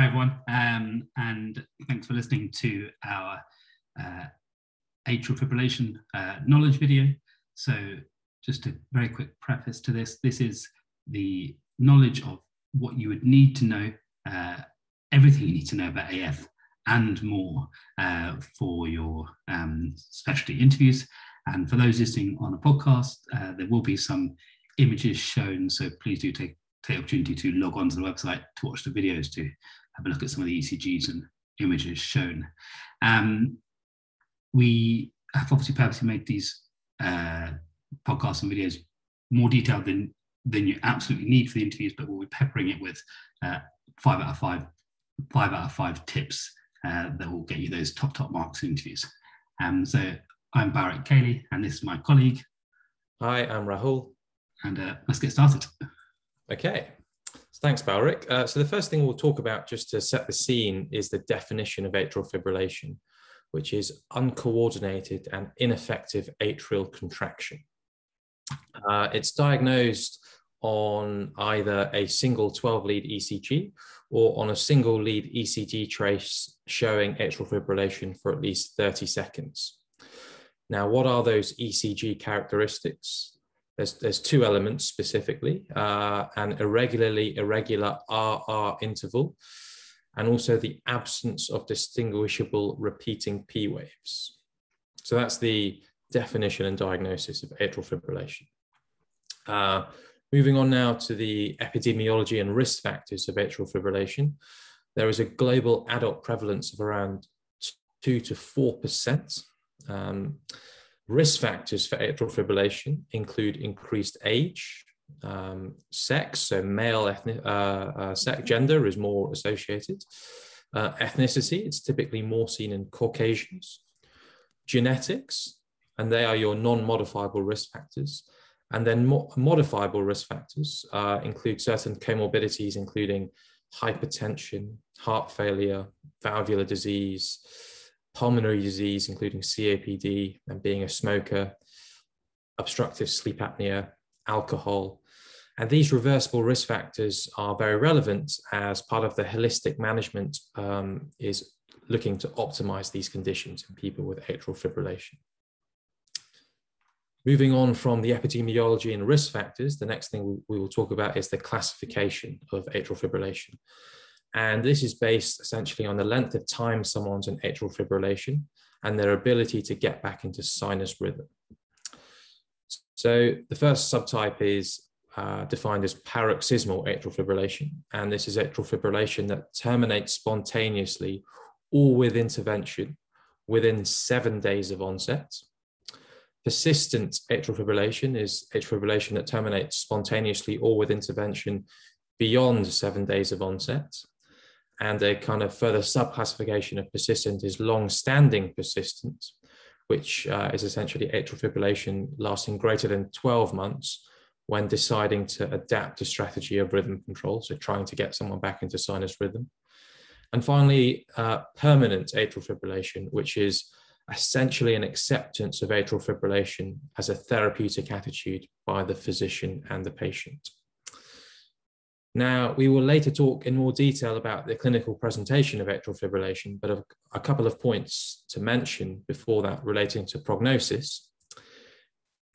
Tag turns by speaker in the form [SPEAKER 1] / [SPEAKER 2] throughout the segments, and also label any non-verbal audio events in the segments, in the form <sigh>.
[SPEAKER 1] Hi, everyone, um, and thanks for listening to our uh, atrial fibrillation uh, knowledge video. So just a very quick preface to this, this is the knowledge of what you would need to know, uh, everything you need to know about AF and more uh, for your um, specialty interviews. And for those listening on a podcast, uh, there will be some images shown. So please do take, take the opportunity to log on to the website to watch the videos to have a look at some of the ECGs and images shown. Um, we have obviously purposely made these uh, podcasts and videos more detailed than than you absolutely need for the interviews, but we'll be peppering it with uh, five out of five, five out of five tips uh, that will get you those top top marks in interviews. Um, so I'm Barrett Cayley, and this is my colleague.
[SPEAKER 2] Hi, I'm Rahul.
[SPEAKER 1] And uh, let's get started.
[SPEAKER 2] Okay. Thanks, Balric. Uh, so the first thing we'll talk about, just to set the scene, is the definition of atrial fibrillation, which is uncoordinated and ineffective atrial contraction. Uh, it's diagnosed on either a single 12 lead ECG or on a single lead ECG trace showing atrial fibrillation for at least 30 seconds. Now, what are those ECG characteristics? There's, there's two elements specifically, uh, an irregularly irregular RR interval, and also the absence of distinguishable repeating P waves. So that's the definition and diagnosis of atrial fibrillation. Uh, moving on now to the epidemiology and risk factors of atrial fibrillation. There is a global adult prevalence of around 2 to 4%. Um, Risk factors for atrial fibrillation include increased age, um, sex, so male ethnic, uh, uh, sex, gender is more associated. Uh, ethnicity, it's typically more seen in Caucasians. Genetics, and they are your non-modifiable risk factors. And then mo modifiable risk factors uh, include certain comorbidities, including hypertension, heart failure, valvular disease, pulmonary disease, including COPD and being a smoker, obstructive sleep apnea, alcohol. And these reversible risk factors are very relevant as part of the holistic management um, is looking to optimize these conditions in people with atrial fibrillation. Moving on from the epidemiology and risk factors, the next thing we will talk about is the classification of atrial fibrillation. And this is based essentially on the length of time someone's in atrial fibrillation and their ability to get back into sinus rhythm. So the first subtype is uh, defined as paroxysmal atrial fibrillation. And this is atrial fibrillation that terminates spontaneously or with intervention within seven days of onset. Persistent atrial fibrillation is atrial fibrillation that terminates spontaneously or with intervention beyond seven days of onset and a kind of further subclassification of persistent is long-standing persistence, which uh, is essentially atrial fibrillation lasting greater than 12 months when deciding to adapt a strategy of rhythm control, so trying to get someone back into sinus rhythm. And finally, uh, permanent atrial fibrillation, which is essentially an acceptance of atrial fibrillation as a therapeutic attitude by the physician and the patient. Now, we will later talk in more detail about the clinical presentation of atrial fibrillation, but a, couple of points to mention before that relating to prognosis.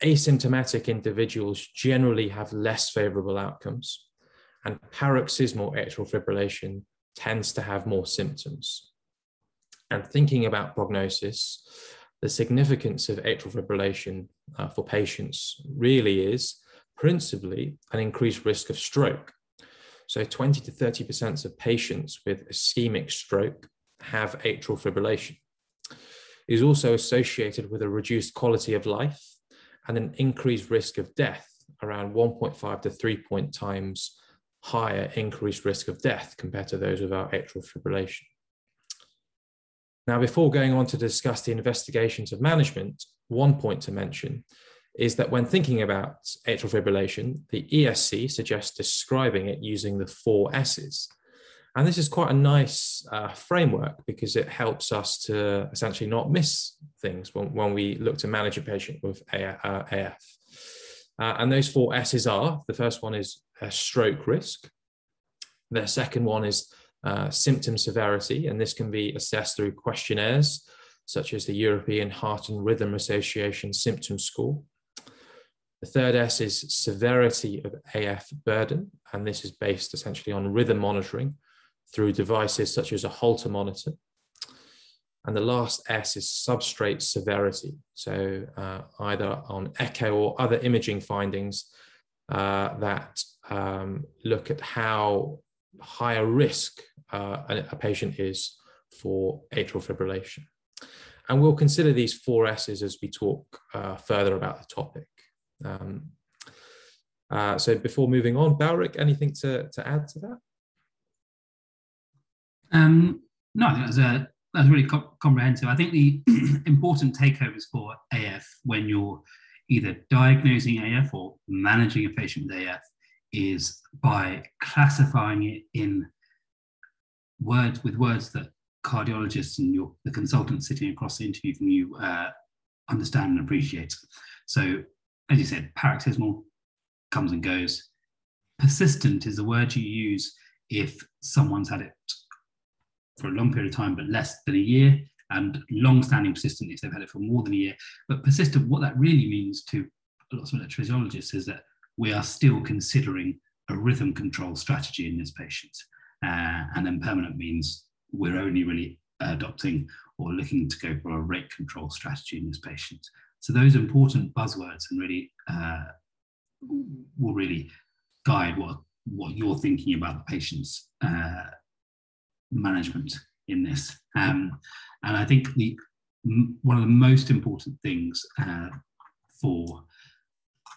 [SPEAKER 2] Asymptomatic individuals generally have less favorable outcomes, and paroxysmal atrial fibrillation tends to have more symptoms. And thinking about prognosis, the significance of atrial fibrillation uh, for patients really is principally an increased risk of stroke so 20 to 30% of patients with ischemic stroke have atrial fibrillation. It is also associated with a reduced quality of life and an increased risk of death, around 1.5 to 3 point times higher increased risk of death compared to those without atrial fibrillation. Now, before going on to discuss the investigations of management, one point to mention is that when thinking about atrial fibrillation, the ESC suggests describing it using the four S's. And this is quite a nice uh, framework because it helps us to essentially not miss things when, when we look to manage a patient with AF. Uh, uh, and those four S's are the first one is stroke risk, the second one is uh, symptom severity, and this can be assessed through questionnaires such as the European Heart and Rhythm Association symptom score. The third S is severity of AF burden, and this is based essentially on rhythm monitoring through devices such as a Holter monitor. And the last S is substrate severity. So uh, either on echo or other imaging findings uh, that um, look at how high a risk uh, a, a, patient is for atrial fibrillation. And we'll consider these four S's as we talk uh, further about the topic. Um, uh, so before moving on, Balric, anything to, to add to that?
[SPEAKER 1] Um, no, I think that's, a, that's really co- comprehensive. I think the <clears throat> important takeovers for AF when you're either diagnosing AF or managing a patient with AF is by classifying it in words with words that cardiologists and your, the consultants sitting across the interview from you uh, understand and appreciate. So, as you said, paroxysmal comes and goes. Persistent is the word you use if someone's had it for a long period of time, but less than a year, and long-standing persistent if they've had it for more than a year. But persistent, what that really means to lots of electrophysiologists is that we are still considering a rhythm control strategy in this patient. Uh, and then permanent means we're only really adopting or looking to go for a rate control strategy in this patient. So those important buzzwords and really uh, will really guide what, what you're thinking about the patient's uh, management in this. Um, and I think the one of the most important things uh, for,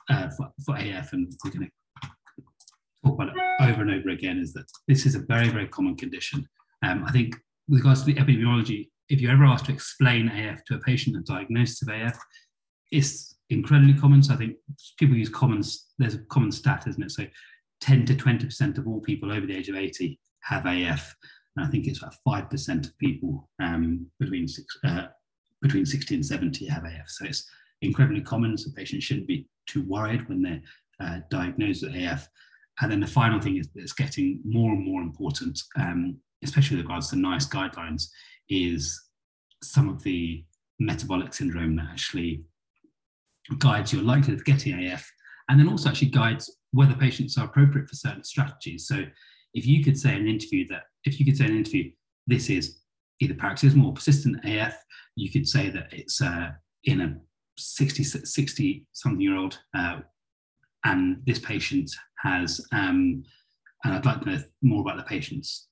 [SPEAKER 1] uh, for, for AF, and we're going to talk about it over and over again, is that this is a very very common condition. Um, I think with regards to the epidemiology, if you're ever asked to explain AF to a patient and diagnosis of AF, it's incredibly common. So I think people use common, there's a common stat, isn't it? So 10 to 20% of all people over the age of 80 have AF. And I think it's about 5% of people um, between, six, uh, between 60 and 70 have AF. So it's incredibly common. So patients shouldn't be too worried when they're uh, diagnosed with AF. And then the final thing is it's getting more and more important um, especially with regards to NICE guidelines, is some of the metabolic syndrome that actually guides your likelihood of getting AF, and then also actually guides whether patients are appropriate for certain strategies. So if you could say in an interview that, if you could say in an interview, this is either paroxysmal or persistent AF, you could say that it's uh, in a 60, 60 something year old, uh, and this patient has, um, and I'd like to know more about the patient's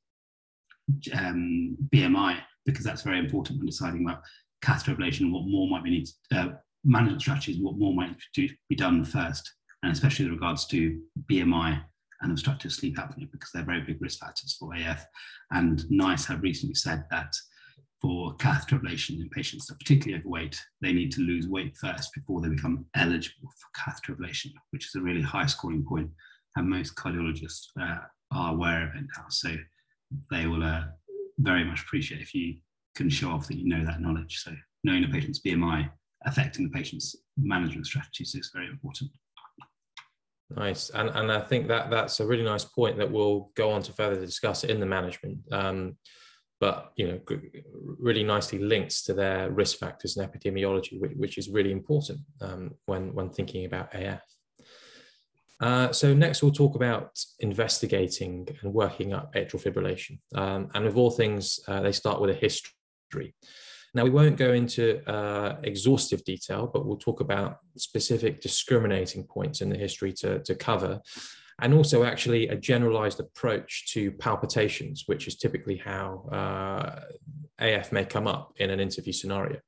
[SPEAKER 1] um, BMI because that's very important when deciding about catheter ablation and what more might be needed, uh, management strategies what more might be done first, and especially with regards to BMI and obstructive sleep apnea because they're very big risk factors for AF. And NICE have recently said that for catheter ablation in patients that are particularly overweight, they need to lose weight first before they become eligible for catheter ablation, which is a really high scoring point, and most cardiologists uh, are aware of it now. So they will uh, very much appreciate if you can show off that you know that knowledge. So knowing a patient's BMI affecting the patient's management strategies is very important.
[SPEAKER 2] Nice, and and I think that that's a really nice point that we'll go on to further discuss in the management. Um, but you know, really nicely links to their risk factors and epidemiology, which, which is really important um, when when thinking about AF. Uh, so next we'll talk about investigating and working up atrial fibrillation. Um, and of all things, uh, they start with a history. Now we won't go into uh, exhaustive detail, but we'll talk about specific discriminating points in the history to, to cover, and also actually a generalized approach to palpitations, which is typically how uh, AF may come up in an interview scenario.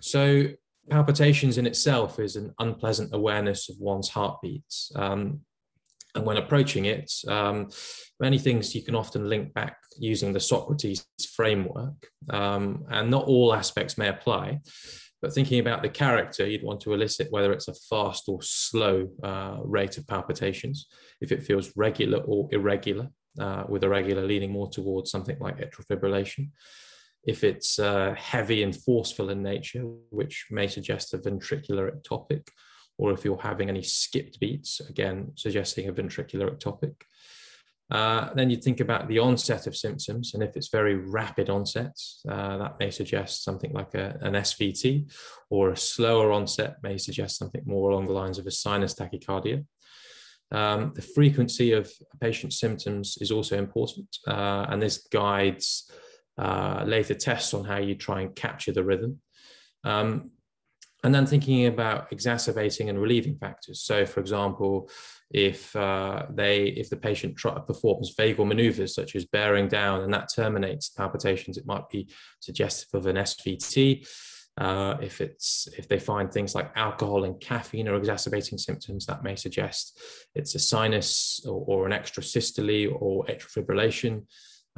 [SPEAKER 2] So palpitations in itself is an unpleasant awareness of one's heartbeats. Um, and when approaching it, um, many things you can often link back using the Socrates framework. Um, and not all aspects may apply. But thinking about the character, you'd want to elicit whether it's a fast or slow uh, rate of palpitations, if it feels regular or irregular, uh, with irregular leaning more towards something like atrial fibrillation if it's uh, heavy and forceful in nature, which may suggest a ventricular ectopic, or if you're having any skipped beats, again, suggesting a ventricular ectopic. Uh, then you think about the onset of symptoms, and if it's very rapid onset, uh, that may suggest something like a, an SVT, or a slower onset may suggest something more along the lines of a sinus tachycardia. Um, the frequency of a patient's symptoms is also important, uh, and this guides uh, later tests on how you try and capture the rhythm. Um, and then thinking about exacerbating and relieving factors. So, for example, if uh, they if the patient performs vagal maneuvers such as bearing down and that terminates palpitations, it might be suggestive of an SVT. Uh, if it's if they find things like alcohol and caffeine are exacerbating symptoms, that may suggest it's a sinus or, or an extra systole or atrial fibrillation.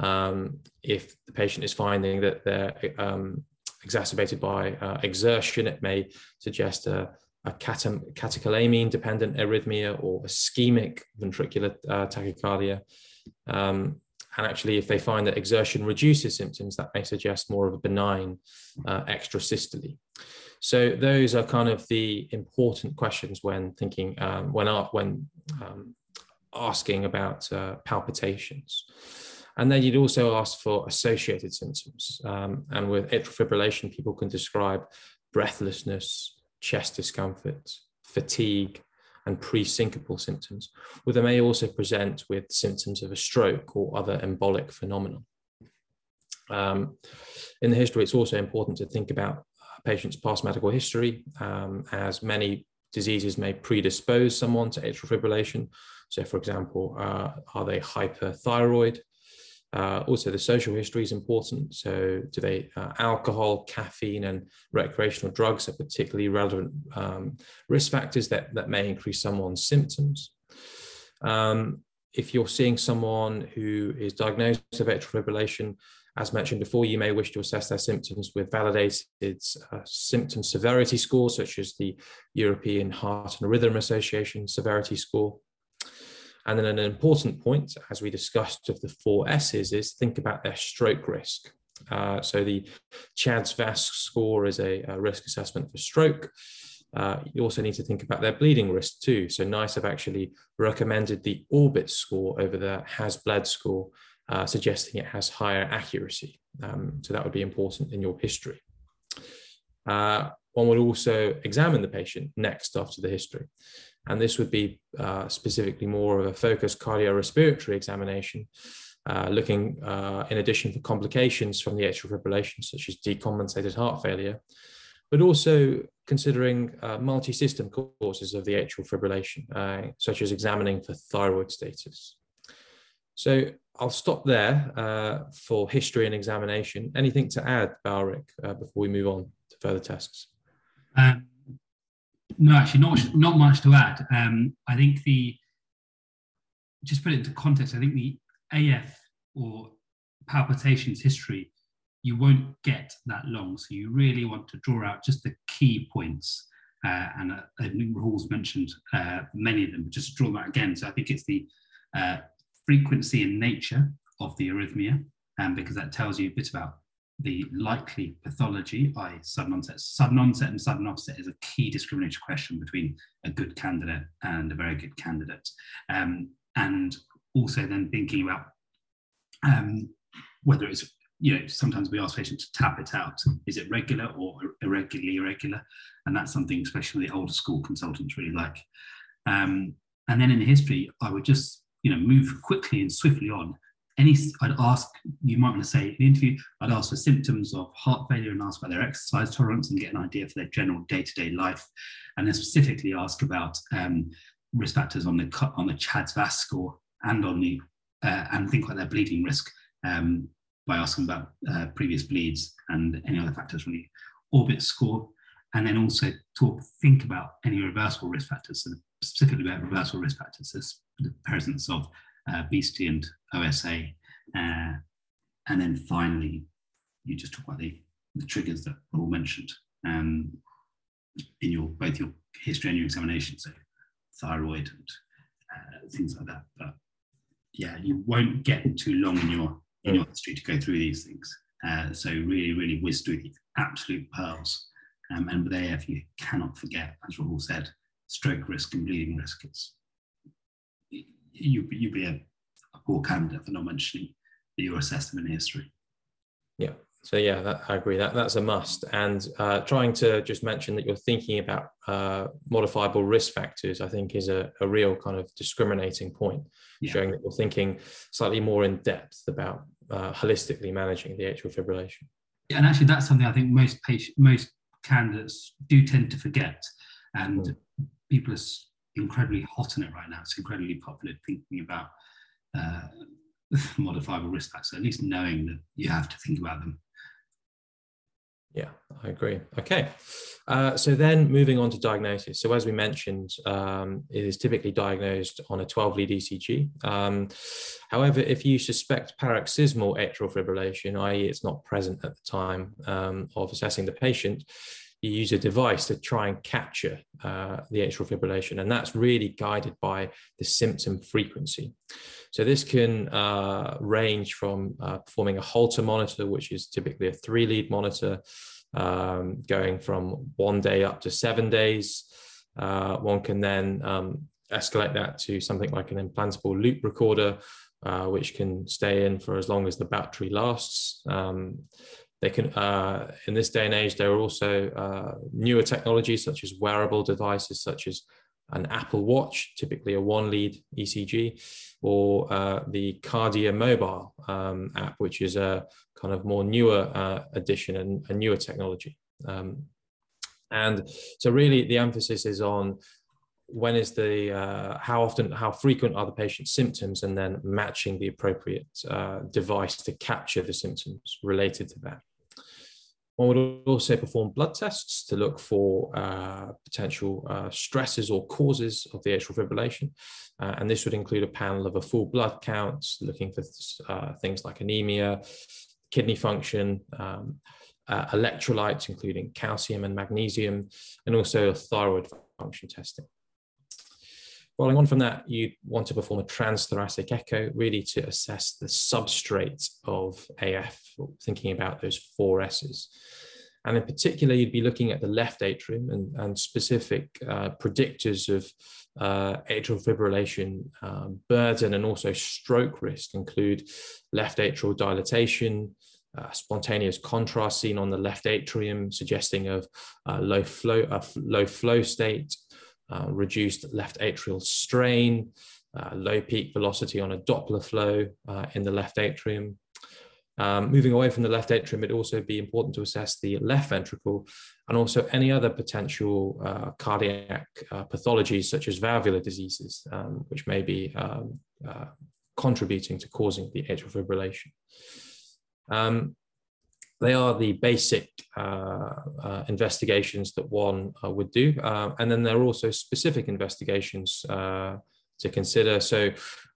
[SPEAKER 2] Um, if the patient is finding that they're um, exacerbated by uh, exertion, it may suggest a, a catecholamine dependent arrhythmia or ischemic ventricular uh, tachycardia. Um, and actually, if they find that exertion reduces symptoms, that may suggest more of a benign uh, extrasystole. So those are kind of the important questions when thinking, um, when, when um, asking about uh, palpitations. And then you'd also ask for associated symptoms. Um, and with atrial fibrillation, people can describe breathlessness, chest discomfort, fatigue, and pre-syncopal symptoms, but they may also present with symptoms of a stroke or other embolic phenomenon. Um, in the history, it's also important to think about a patient's past medical history, um, as many diseases may predispose someone to atrial fibrillation. So, for example, uh, are they hyperthyroid? Uh, also, the social history is important. So, do they uh, alcohol, caffeine, and recreational drugs are particularly relevant um, risk factors that, that may increase someone's symptoms. Um, if you're seeing someone who is diagnosed with atrial fibrillation, as mentioned before, you may wish to assess their symptoms with validated uh, symptom severity scores, such as the European Heart and Rhythm Association severity score. And then an important point, as we discussed of the four S's, is think about their stroke risk. Uh, so the CHADS-VASc score is a, a, risk assessment for stroke. Uh, you also need to think about their bleeding risk too. So NICE have actually recommended the ORBIT score over the HAS-BLED score, uh, suggesting it has higher accuracy. Um, so that would be important in your history. Uh, one would also examine the patient next after the history. And this would be uh, specifically more of a focused cardiorespiratory examination, uh, looking uh, in addition for complications from the atrial fibrillation, such as decompensated heart failure, but also considering uh, multi-system causes of the atrial fibrillation, uh, such as examining for thyroid status. So I'll stop there uh, for history and examination. Anything to add, Balric, before we move on to further tests?
[SPEAKER 1] Um, no, actually, not not much to add. Um, I think the just put it into context. I think the AF or palpitations history, you won't get that long. So you really want to draw out just the key points. Uh, and uh, Rahul's mentioned uh, many of them, but just draw that again. So I think it's the uh, frequency and nature of the arrhythmia, um, because that tells you a bit about the likely pathology, i.e. sudden onset. Sudden onset and sudden offset is a key discriminatory question between a good candidate and a very good candidate. Um, and also then thinking about um, whether it's, you know, sometimes we ask patients to tap it out. Is it regular or irregularly irregular? And that's something especially the older school consultants really like. Um, and then in the history, I would just, you know, move quickly and swiftly on any, I'd ask, you might want to say in the interview, I'd ask for symptoms of heart failure and ask about their exercise tolerance and get an idea for their general day-to-day life. And then specifically ask about um, risk factors on the on the CHADS-VASc score and on the uh, and think about their bleeding risk um, by asking about uh, previous bleeds and any other factors from the orbit score. And then also talk, think about any reversible risk factors, so specifically about reversible risk factors, so the presence of uh, obesity and OSA. Uh, and then finally, you just talk about the, the triggers that were all mentioned um, in your both your history and your examination, so thyroid and uh, things like that. But yeah, you won't get too long in your in your history to go through these things. Uh, so really, really whiz through the absolute pearls. Um, and with AF, you cannot forget, as Rahul said, stroke risk and bleeding risk. It's you you be a a poor candidate for not mentioning you assessed them in history.
[SPEAKER 2] Yeah. So yeah, that, I agree. That that's a must. And uh, trying to just mention that you're thinking about uh, modifiable risk factors, I think, is a, a real kind of discriminating point, yeah. showing that you're thinking slightly more in depth about uh, holistically managing the atrial fibrillation.
[SPEAKER 1] Yeah, and actually, that's something I think most patient, most candidates do tend to forget, and mm. people are incredibly hot on it right now. It's incredibly popular thinking about uh, <laughs> modifiable risk factors, at least knowing that you have to think about them.
[SPEAKER 2] Yeah, I agree. Okay. Uh, so then moving on to diagnosis. So as we mentioned, um, it is typically diagnosed on a 12 lead ECG. Um, however, if you suspect paroxysmal atrial fibrillation, i.e. it's not present at the time um, of assessing the patient, you use a device to try and capture uh, the atrial fibrillation, and that's really guided by the symptom frequency. So this can uh, range from uh, performing a Holter monitor, which is typically a three-lead monitor, um, going from one day up to seven days. Uh, one can then um, escalate that to something like an implantable loop recorder, uh, which can stay in for as long as the battery lasts. Um, they can, uh, in this day and age, there are also uh, newer technologies such as wearable devices, such as an Apple Watch, typically a one lead ECG, or uh, the Kardia Mobile um, app, which is a kind of more newer uh, addition and a newer technology. Um, and so, really, the emphasis is on when is the uh, how often how frequent are the patient's symptoms and then matching the appropriate uh, device to capture the symptoms related to that one would also perform blood tests to look for uh, potential uh, stresses or causes of the atrial fibrillation. Uh, and this would include a panel of a full blood count, looking for uh, things like anemia, kidney function, um, uh, electrolytes, including calcium and magnesium, and also thyroid function testing. Following on from that, you want to perform a transthoracic echo, really to assess the substrate of AF, thinking about those four S's. And in particular, you'd be looking at the left atrium and, and specific uh, predictors of uh, atrial fibrillation um, burden and also stroke risk include left atrial dilatation, uh, spontaneous contrast seen on the left atrium, suggesting of uh, low flow, uh, low flow state, uh, reduced left atrial strain, uh, low peak velocity on a Doppler flow uh, in the left atrium. Um, moving away from the left atrium, it'd also be important to assess the left ventricle and also any other potential uh, cardiac uh, pathologies such as valvular diseases, um, which may be um, uh, contributing to causing the atrial fibrillation. They are the basic uh, uh, investigations that one uh, would do. Uh, and then there are also specific investigations uh, to consider. So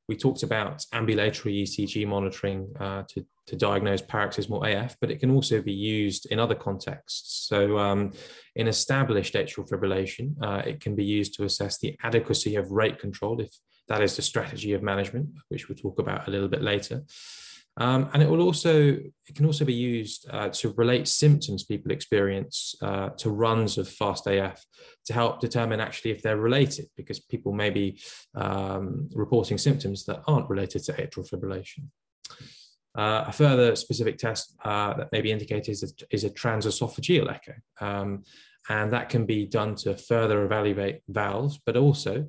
[SPEAKER 2] we talked about ambulatory ECG monitoring uh, to, to diagnose paroxysmal AF, but it can also be used in other contexts. So um, in established atrial fibrillation, it can be used to assess the adequacy of rate control if that is the strategy of management, which we'll talk about a little bit later. Um, and it will also it can also be used uh, to relate symptoms people experience uh, to runs of fast AF to help determine actually if they're related because people may be um, reporting symptoms that aren't related to atrial fibrillation. Uh, a further specific test uh, that may be indicated is a, is a transesophageal echo. Um, and that can be done to further evaluate valves, but also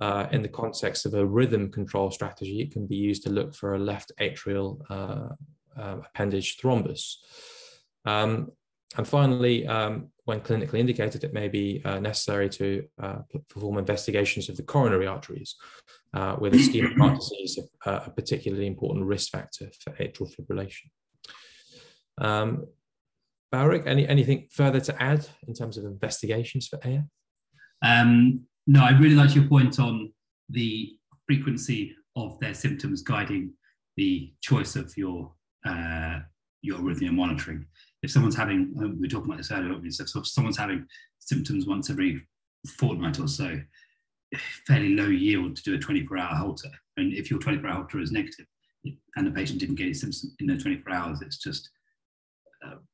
[SPEAKER 2] uh, in the context of a rhythm control strategy, it can be used to look for a left atrial uh, uh, appendage thrombus. Um, and finally, um, when clinically indicated, it may be uh, necessary to uh, perform investigations of the coronary arteries, uh, with ischemic heart disease a, a, particularly important risk factor for atrial fibrillation. Um, Baurick, any anything further to add in terms of investigations for AF?
[SPEAKER 1] Um, no, I really like your point on the frequency of their symptoms guiding the choice of your uh, your arrhythmia monitoring. If someone's having, uh, we were talking about this earlier, so if someone's having symptoms once every fortnight or so, fairly low yield to do a 24-hour Holter. And if your 24-hour Holter is negative and the patient didn't get his symptoms in the 24 hours, it's just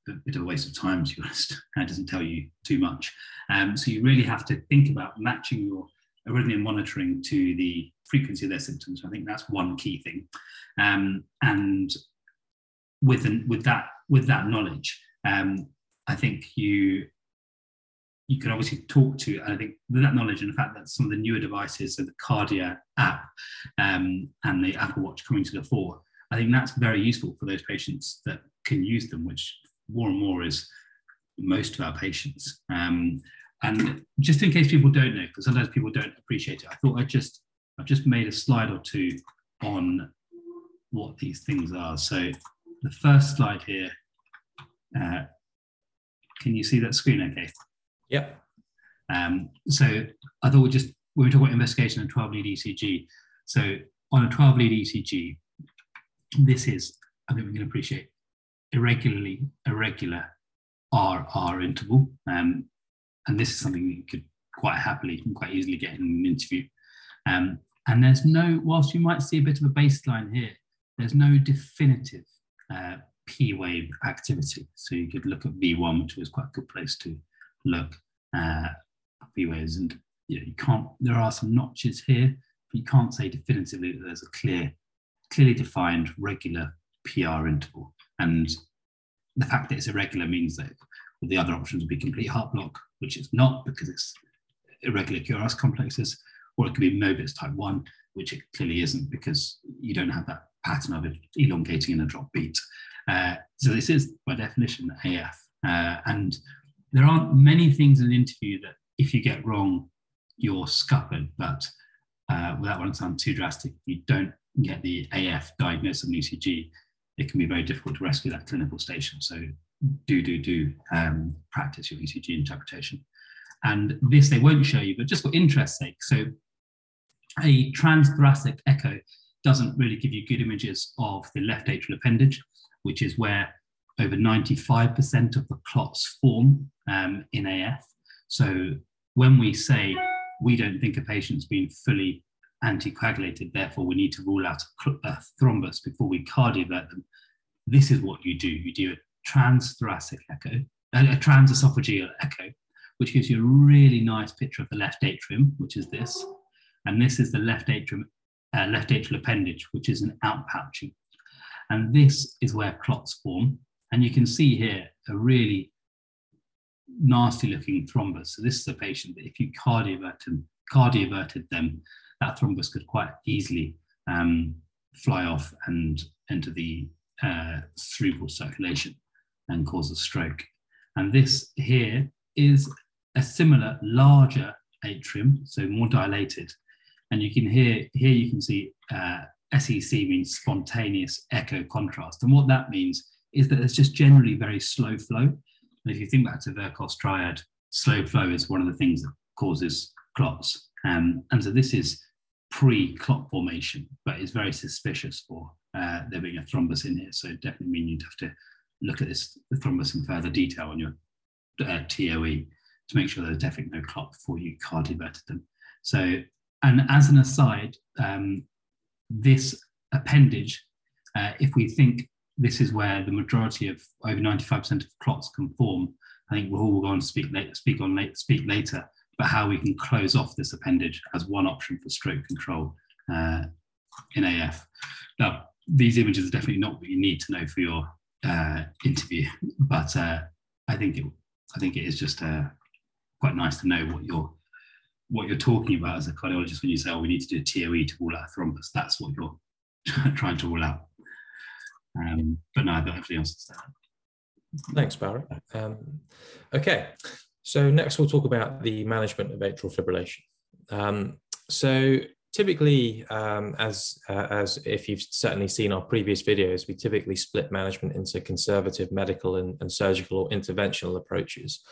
[SPEAKER 1] a bit of a waste of time, to be <laughs> honest. It doesn't tell you too much. Um, so you really have to think about matching your arrhythmia monitoring to the frequency of their symptoms. I think that's one key thing. Um, and with, an, with, that, with that knowledge, um, I think you you can obviously talk to, I think with that knowledge and the fact that some of the newer devices, so the Kardia app um, and the Apple Watch coming to the fore, I think that's very useful for those patients that can use them, which more and more is most of our patients. Um, and just in case people don't know, because sometimes people don't appreciate it, I thought I just I've just made a slide or two on what these things are. So the first slide here, uh, can you see that screen okay?
[SPEAKER 2] Yep.
[SPEAKER 1] Um, so I thought we just we were talking about investigation of 12 lead ECG. So on a 12 lead ECG, this is I think we can appreciate irregularly irregular R R interval, um, and this is something you could quite happily and quite easily get in an interview. Um, and there's no, whilst you might see a bit of a baseline here, there's no definitive uh, P wave activity. So you could look at V1, which was quite a good place to look uh, P waves. And you, know, you can't, there are some notches here, but you can't say definitively that there's a clear, clearly defined regular PR interval. And the fact that it's irregular means that the other options would be complete heart block, which is not because it's irregular QRS complexes, or it could be Mobitz type 1, which it clearly isn't because you don't have that pattern of it elongating in a drop beat. Uh, so this is by definition AF. Uh, and there aren't many things in an interview that if you get wrong, you're scuppered, but uh, without wanting to sound too drastic, you don't get the AF diagnosis of an ECG, it can be very difficult to rescue that clinical station. So do, do, do um, practice your ECG interpretation. And this they won't show you, but just for interest's sake. So a transthoracic echo doesn't really give you good images of the left atrial appendage, which is where over 95% of the clots form um, in AF. So when we say we don't think a patient's been fully anticoagulated, therefore we need to rule out a, thrombus before we cardiovert them, this is what you do. You do a transthoracic echo, a transesophageal echo, which gives you a really nice picture of the left atrium, which is this. And this is the left atrium, uh, left atrial appendage, which is an outpouching. And this is where clots form. And you can see here a really nasty looking thrombus. So this is a patient that if you cardioverted, cardioverted them, that thrombus could quite easily um, fly off and enter the uh, cerebral circulation and cause a stroke. And this here is a similar larger atrium, so more dilated. And you can hear here you can see uh, SEC means spontaneous echo contrast. And what that means is that it's just generally very slow flow. And if you think back to Virchow's triad, slow flow is one of the things that causes clots. Um, and so this is pre-clot formation, but it's very suspicious for uh, there being a thrombus in here. So definitely mean you'd have to look at this thrombus in further detail on your uh, TOE to make sure there's definitely no clot before you cardioverted them. So, and as an aside, um, this appendage, uh, if we think this is where the majority of over 95% of clots can form, I think we'll all go on to speak later, speak on late, speak later about how we can close off this appendage as one option for stroke control uh, in AF. Now, these images are definitely not what you need to know for your uh, interview, but uh, I think it, I think it is just uh, quite nice to know what you're what you're talking about as a cardiologist when you say, "Oh, we need to do a TOE to rule out a thrombus." That's what you're <laughs> trying to rule out. Um, but no, I got everything else to say.
[SPEAKER 2] Thanks, Barry. Um, okay, so next we'll talk about the management of atrial fibrillation. Um, so typically, um, as uh, as if you've certainly seen our previous videos, we typically split management into conservative, medical, and, and surgical or interventional approaches.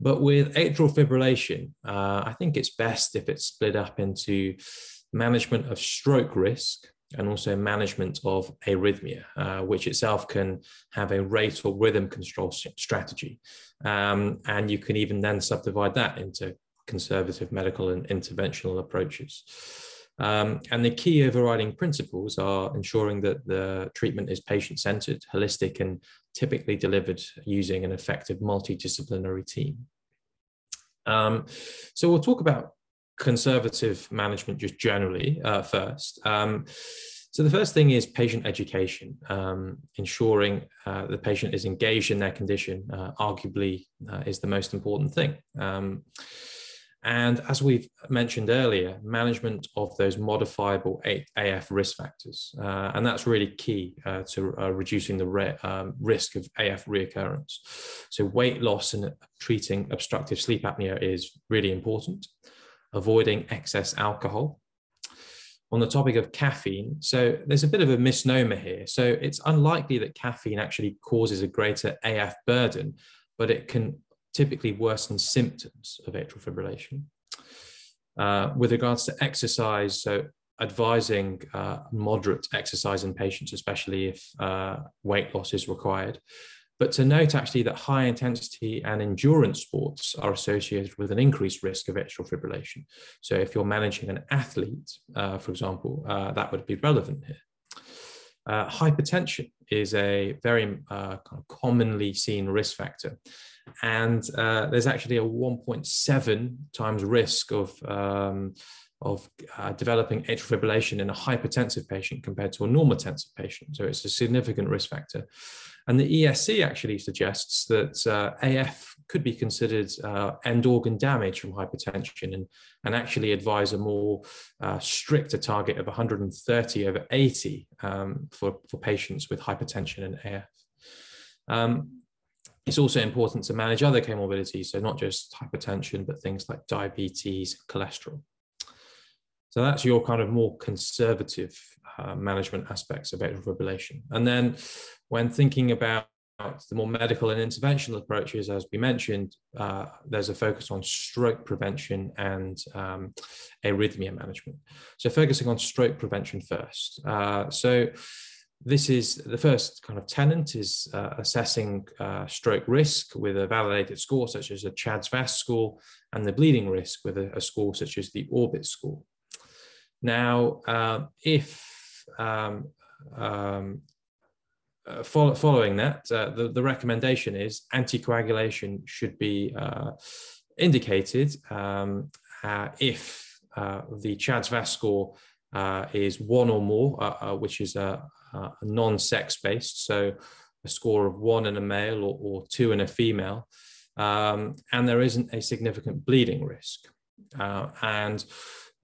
[SPEAKER 2] But with atrial fibrillation, uh, I think it's best if it's split up into management of stroke risk and also management of arrhythmia, uh, which itself can have a rate or rhythm control strategy. Um, and you can even then subdivide that into conservative medical and interventional approaches. Um, and the key overriding principles are ensuring that the treatment is patient centered, holistic, and typically delivered using an effective multidisciplinary team. Um, so we'll talk about conservative management just generally uh, first. Um, so the first thing is patient education, um, ensuring uh, the patient is engaged in their condition, uh, arguably uh, is the most important thing. Um, and as we've mentioned earlier, management of those modifiable AF risk factors. Uh, and that's really key uh, to reducing the re um, risk of AF reoccurrence. So weight loss and treating obstructive sleep apnea is really important. Avoiding excess alcohol. On the topic of caffeine, so there's a bit of a misnomer here. So it's unlikely that caffeine actually causes a greater AF burden, but it can typically worsen symptoms of atrial fibrillation. Uh, with regards to exercise, so advising uh, moderate exercise in patients, especially if uh, weight loss is required. But to note actually that high intensity and endurance sports are associated with an increased risk of atrial fibrillation. So if you're managing an athlete, uh, for example, uh, that would be relevant here. Uh, hypertension is a very uh, commonly seen risk factor. And uh, there's actually a 1.7 times risk of, um, of uh, developing atrial fibrillation in a hypertensive patient compared to a normotensive patient. So it's a significant risk factor. And the ESC actually suggests that uh, AF could be considered uh, end organ damage from hypertension and, and actually advise a more uh, stricter target of 130 over 80 um, for, for patients with hypertension and AF. Um, it's also important to manage other comorbidities, so not just hypertension, but things like diabetes, cholesterol. So that's your kind of more conservative uh, management aspects of atrial fibrillation. And then when thinking about the more medical and interventional approaches, as we mentioned, uh, there's a focus on stroke prevention and um, arrhythmia management. So focusing on stroke prevention first. Uh, so this is the first kind of tenant is uh, assessing uh, stroke risk with a validated score such as a CHADS-VASc score and the bleeding risk with a, a score such as the ORBIT score. Now, uh, if um, um, uh, follow, following that, uh, the, the recommendation is anticoagulation should be uh, indicated um, uh, if uh, the CHADS-VASc score is one or more, which is a, a non-sex based, so a score of one in a male or, or two in a female, um, and there isn't a significant bleeding risk. and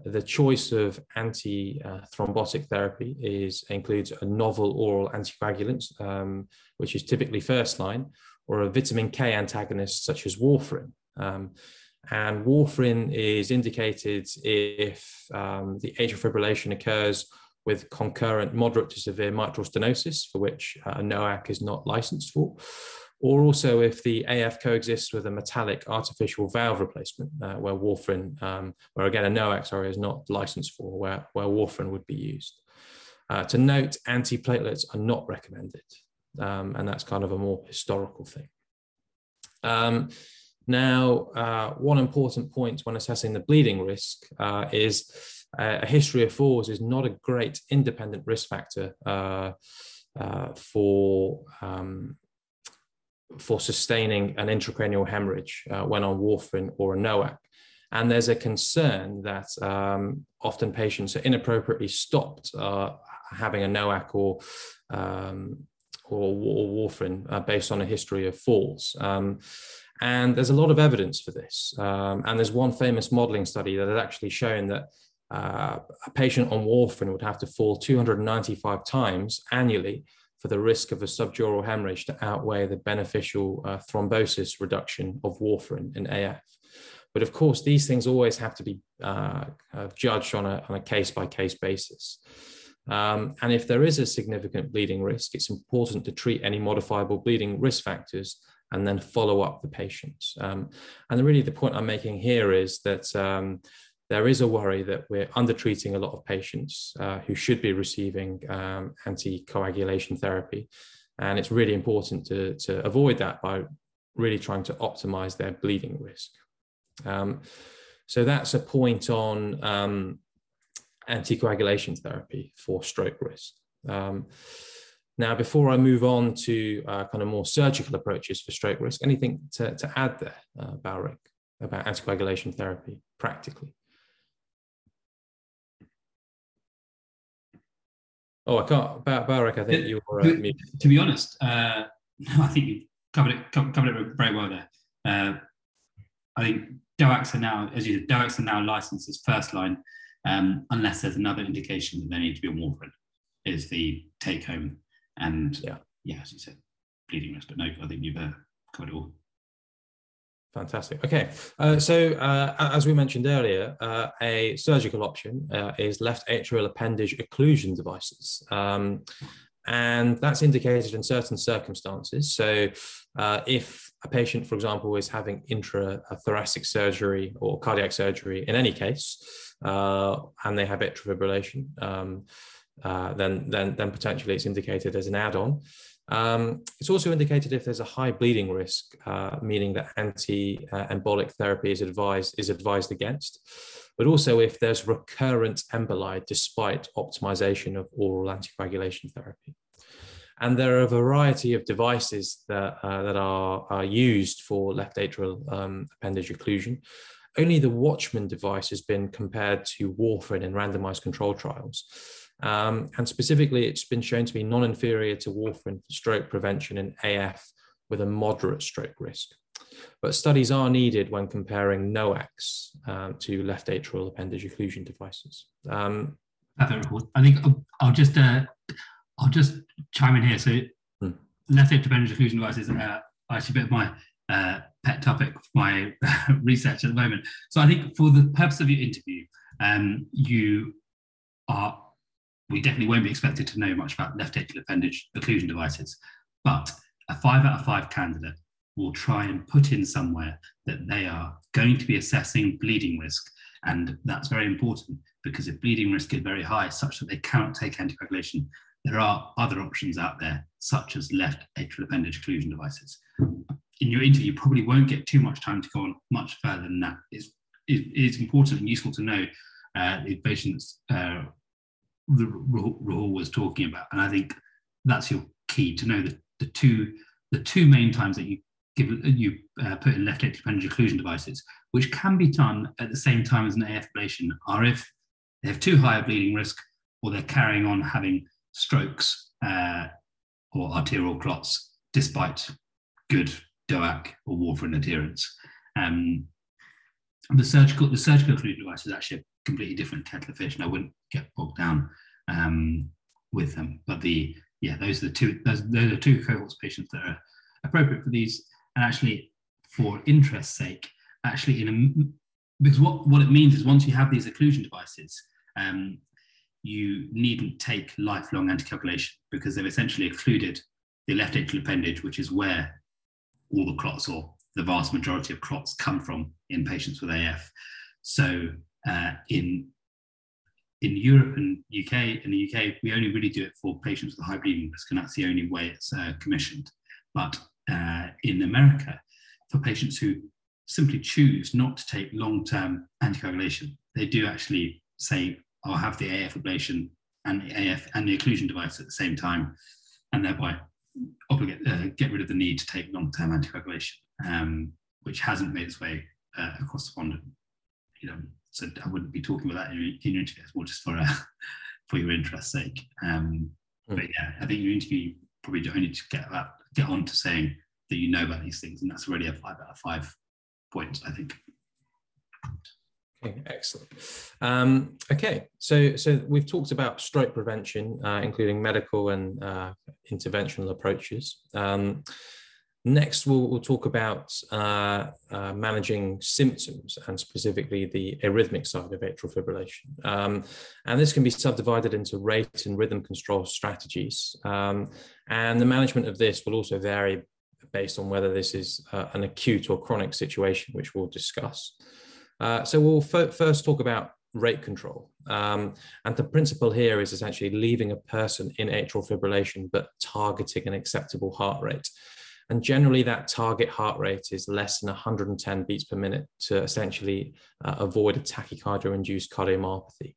[SPEAKER 2] the choice of anti-thrombotic therapy is includes a novel oral anticoagulant, um, which is typically first line, or a vitamin K antagonist such as warfarin. Um, and warfarin is indicated if um, the atrial fibrillation occurs with concurrent moderate to severe mitral stenosis, for which uh, a NOAC is not licensed for, or also if the AF coexists with a metallic artificial valve replacement, uh, where warfarin, um, where again a NOAC, sorry, is not licensed for, where, where warfarin would be used. Uh, to note, antiplatelets are not recommended, um, and that's kind of a more historical thing. Um, now, uh, one important point when assessing the bleeding risk uh, is uh, a history of falls is not a great independent risk factor uh, for um, for sustaining an intracranial hemorrhage uh, when on warfarin or a NOAC. And there's a concern that um, often patients are inappropriately stopped uh, having a NOAC or, um, or, or, warfarin uh, based on a history of falls. Um, and there's a lot of evidence for this. Um, and there's one famous modeling study that had actually shown that uh, a patient on warfarin would have to fall 295 times annually for the risk of a subdural hemorrhage to outweigh the beneficial uh, thrombosis reduction of warfarin in AF. But of course, these things always have to be uh, uh, judged on a, on a case-by-case basis. Um, and if there is a significant bleeding risk, it's important to treat any modifiable bleeding risk factors and then follow up the patients. Um, and really the point I'm making here is that um, there is a worry that we're undertreating a lot of patients uh, who should be receiving um, anticoagulation therapy. And it's really important to, to avoid that by really trying to optimize their bleeding risk. Um, so that's a point on um, anticoagulation therapy for stroke risk. Um, now, before I move on to uh, kind of more surgical approaches for stroke risk, anything to, to add there, uh, Balric, about anticoagulation therapy practically? Oh, I can't. Barak, I think you were. Uh,
[SPEAKER 1] to, be honest, uh, <laughs> I think you covered it covered it very well there. Uh, I think DOACs are now, as you said, DOACs are now licensed as first line, um, unless there's another indication that they need to be on warfarin, is the take home. And yeah, yeah, as you said, bleeding risk. But no, I think you've uh, covered it all.
[SPEAKER 2] Fantastic. Okay, uh, so uh, as we mentioned earlier, uh, a surgical option uh, is left atrial appendage occlusion devices. Um, and that's indicated in certain circumstances. So, uh, if a patient, for example, is having intrathoracic surgery or cardiac surgery in any case, uh, and they have atrial fibrillation, um, then, then, then potentially it's indicated as an add on. Um, it's also indicated if there's a high bleeding risk, uh, meaning that anti-embolic therapy is advised is advised against, but also if there's recurrent emboli despite optimization of oral anticoagulation therapy. And there are a variety of devices that, uh, that are, are, used for left atrial um, appendage occlusion. Only the Watchman device has been compared to warfarin in randomized control trials. Um, and specifically, it's been shown to be non inferior to warfarin for stroke prevention in AF with a moderate stroke risk. But studies are needed when comparing NOACs um, to left atrial appendage occlusion devices. Um,
[SPEAKER 1] I think I'll, I'll just uh, I'll just chime in here. So, hmm. left atrial appendage occlusion devices are actually a bit of my uh, pet topic for my <laughs> research at the moment. So, I think for the purpose of your interview, um, you are we definitely won't be expected to know much about left atrial appendage occlusion devices, but a five out of five candidate will try and put in somewhere that they are going to be assessing bleeding risk. And that's very important because if bleeding risk is very high, such that they cannot take anticoagulation, there are other options out there, such as left atrial appendage occlusion devices. In your interview, you probably won't get too much time to go on much further than that. It's, it, it's important and useful to know uh, the patient's uh, Rahul was talking about. And I think that's your key to know that the two the two main times that you give you uh, put in left atrial appendage occlusion devices, which can be done at the same time as an AF ablation, are if they have too high a bleeding risk or they're carrying on having strokes uh, or arterial clots despite good DOAC or warfarin adherence. Um, the surgical the surgical occlusion device is actually completely different kettle of fish, and I wouldn't get bogged down um, with them. But the yeah, those are the two those, those are two cohorts of patients that are appropriate for these, and actually for interest sake, actually in a because what what it means is once you have these occlusion devices, um, you needn't take lifelong anticoagulation because they've essentially occluded the left atrial appendage, which is where all the clots or the vast majority of clots come from in patients with AF. So uh, in in Europe and UK, in the UK, we only really do it for patients with high bleeding risk, and that's the only way it's uh, commissioned. But uh, in America, for patients who simply choose not to take long-term anticoagulation, they do actually say, "I'll have the AF ablation and the AF and the occlusion device at the same time," and thereby obligate, uh, get rid of the need to take long-term anticoagulation, um, which hasn't made its way uh, across the pond. You know, so I wouldn't be talking about that in your, in your interview. It's more just for uh, <laughs> for your interest's sake. Um, mm. But yeah, I think your interview probably only to get that get on to saying that you know about these things, and that's already a five out of five points, I think.
[SPEAKER 2] Okay, excellent. Um, okay, so so we've talked about stroke prevention, uh, including medical and uh, interventional approaches. Um, Next, we'll, we'll talk about uh, uh, managing symptoms and specifically the arrhythmic side of atrial fibrillation. Um, and this can be subdivided into rate and rhythm control strategies. Um, and the management of this will also vary based on whether this is uh, an acute or chronic situation, which we'll discuss. Uh, so we'll first talk about rate control. Um, and the principle here is essentially leaving a person in atrial fibrillation, but targeting an acceptable heart rate. And generally, that target heart rate is less than 110 beats per minute to essentially uh, avoid a tachycardia induced cardiomyopathy.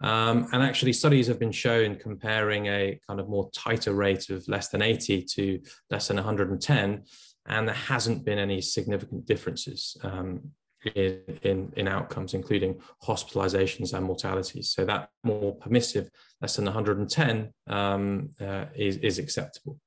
[SPEAKER 2] Um, and actually, studies have been shown comparing a kind of more tighter rate of less than 80 to less than 110, and there hasn't been any significant differences. Um, in, in, in, outcomes, including hospitalizations and mortalities. So that more permissive, less than 110, um, uh, is, is acceptable.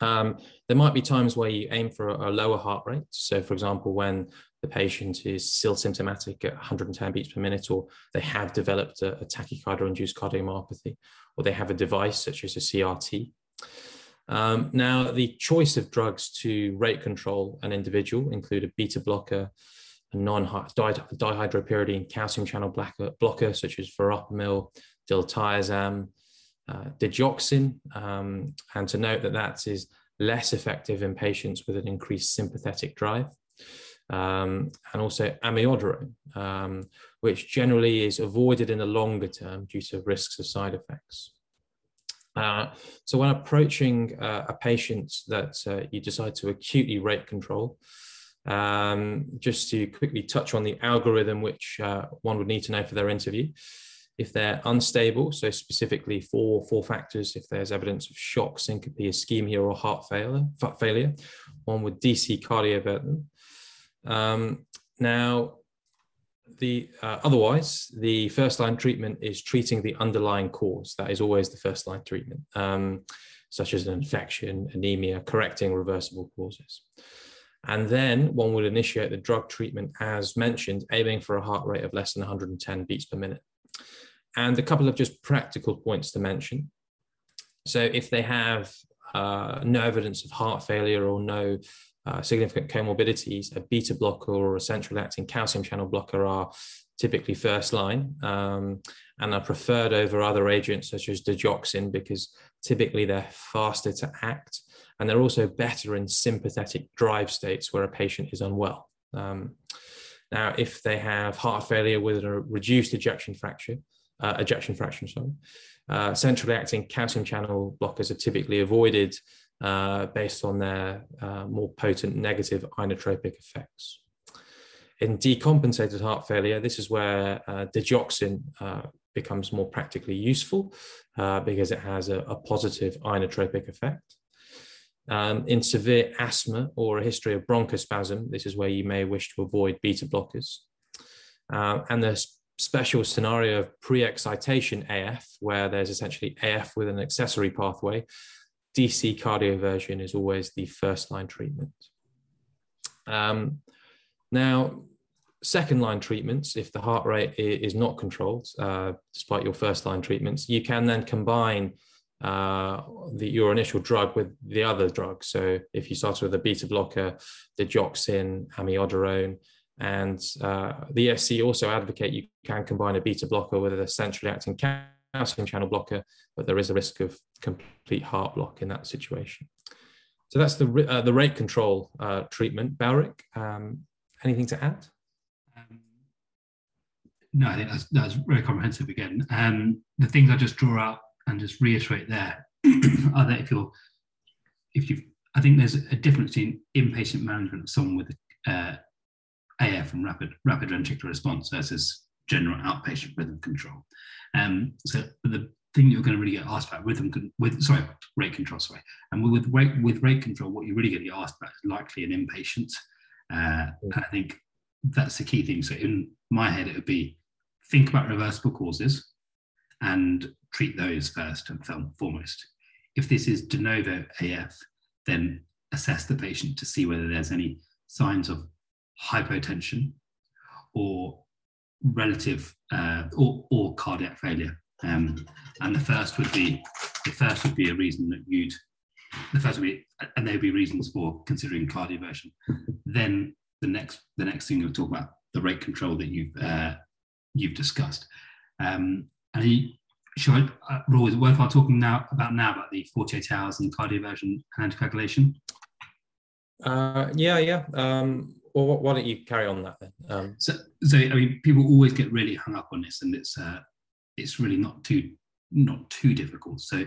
[SPEAKER 2] Um, there might be times where you aim for a, a, lower heart rate. So, for example, when the patient is still symptomatic at 110 beats per minute, or they have developed a, a tachycardia-induced cardiomyopathy, or they have a device such as a CRT. Um, now, the choice of drugs to rate control an individual include a beta blocker, a non-dihydropyridine calcium channel blocker such as verapamil, diltiazem, uh, digoxin, um, and to note that that is less effective in patients with an increased sympathetic drive. Um, and also amiodarone, um, which generally is avoided in the longer term due to risks of side effects. Uh, so when approaching uh, a patient that uh, you decide to acutely rate control, um, just to quickly touch on the algorithm which uh, one would need to know for their interview. If they're unstable, so specifically for four factors, if there's evidence of shock, syncope, ischemia, or heart failure, failure one would DC cardiovert them. Um, now, the uh, otherwise, the first line treatment is treating the underlying cause. That is always the first line treatment, um, such as an infection, anemia, correcting reversible causes. And then one would initiate the drug treatment as mentioned, aiming for a heart rate of less than 110 beats per minute. And a couple of just practical points to mention. So if they have uh, no evidence of heart failure or no uh, significant comorbidities, a beta blocker or a central acting calcium channel blocker are typically first line um, and are preferred over other agents such as digoxin because typically they're faster to act and they're also better in sympathetic drive states where a patient is unwell. Um, now, if they have heart failure with a reduced ejection fraction, uh, ejection fraction, sorry, uh, centrally acting calcium channel blockers are typically avoided uh, based on their uh, more potent negative inotropic effects. In decompensated heart failure, this is where uh, digoxin uh, becomes more practically useful because it has a, a positive inotropic effect. Um, in severe asthma or a history of bronchospasm, this is where you may wish to avoid beta blockers. And the special scenario of pre-excitation AF, where there's essentially AF with an accessory pathway, DC cardioversion is always the first line treatment. Um, now, second line treatments, if the heart rate is not controlled, uh, despite your first line treatments, you can then combine uh, the, your initial drug with the other drug. So if you start with a beta blocker, the digoxin, amiodarone, and uh, the ESC also advocate you can combine a beta blocker with a centrally acting calcium channel blocker, but there is a risk of complete heart block in that situation. So that's the, uh, the rate control uh, treatment. Balric, um, anything to add? Um,
[SPEAKER 1] no, I think that's, that's very comprehensive again. Um, the things I just draw out and just reiterate there <clears throat> are that if you're, if you, I think there's a difference in inpatient management of someone with uh, AF and rapid rapid ventricular response versus general outpatient rhythm control. Um, so the thing you're going to really get asked about rhythm with sorry rate control sorry and with rate with rate control what you're really going to get asked about is likely an inpatient. Uh, and I think that's the key thing. So in my head it would be think about reversible causes and treat those first and foremost. If this is de novo AF, then assess the patient to see whether there's any signs of hypotension or relative uh, or, or cardiac failure. Um, and the first would be the first would be a reason that you'd the first would be and there'd be reasons for considering cardioversion. then the next the next thing you'll talk about the rate control that you've uh, you've discussed. Um, and he, should uh, Raw, is it worthwhile talking now about now about the 48 hours and cardioversion and anticoagulation?
[SPEAKER 2] Uh, yeah, yeah. Um, well, why don't you carry on that then? Um,
[SPEAKER 1] so, so I mean, people always get really hung up on this, and it's uh, it's really not too not too difficult. So,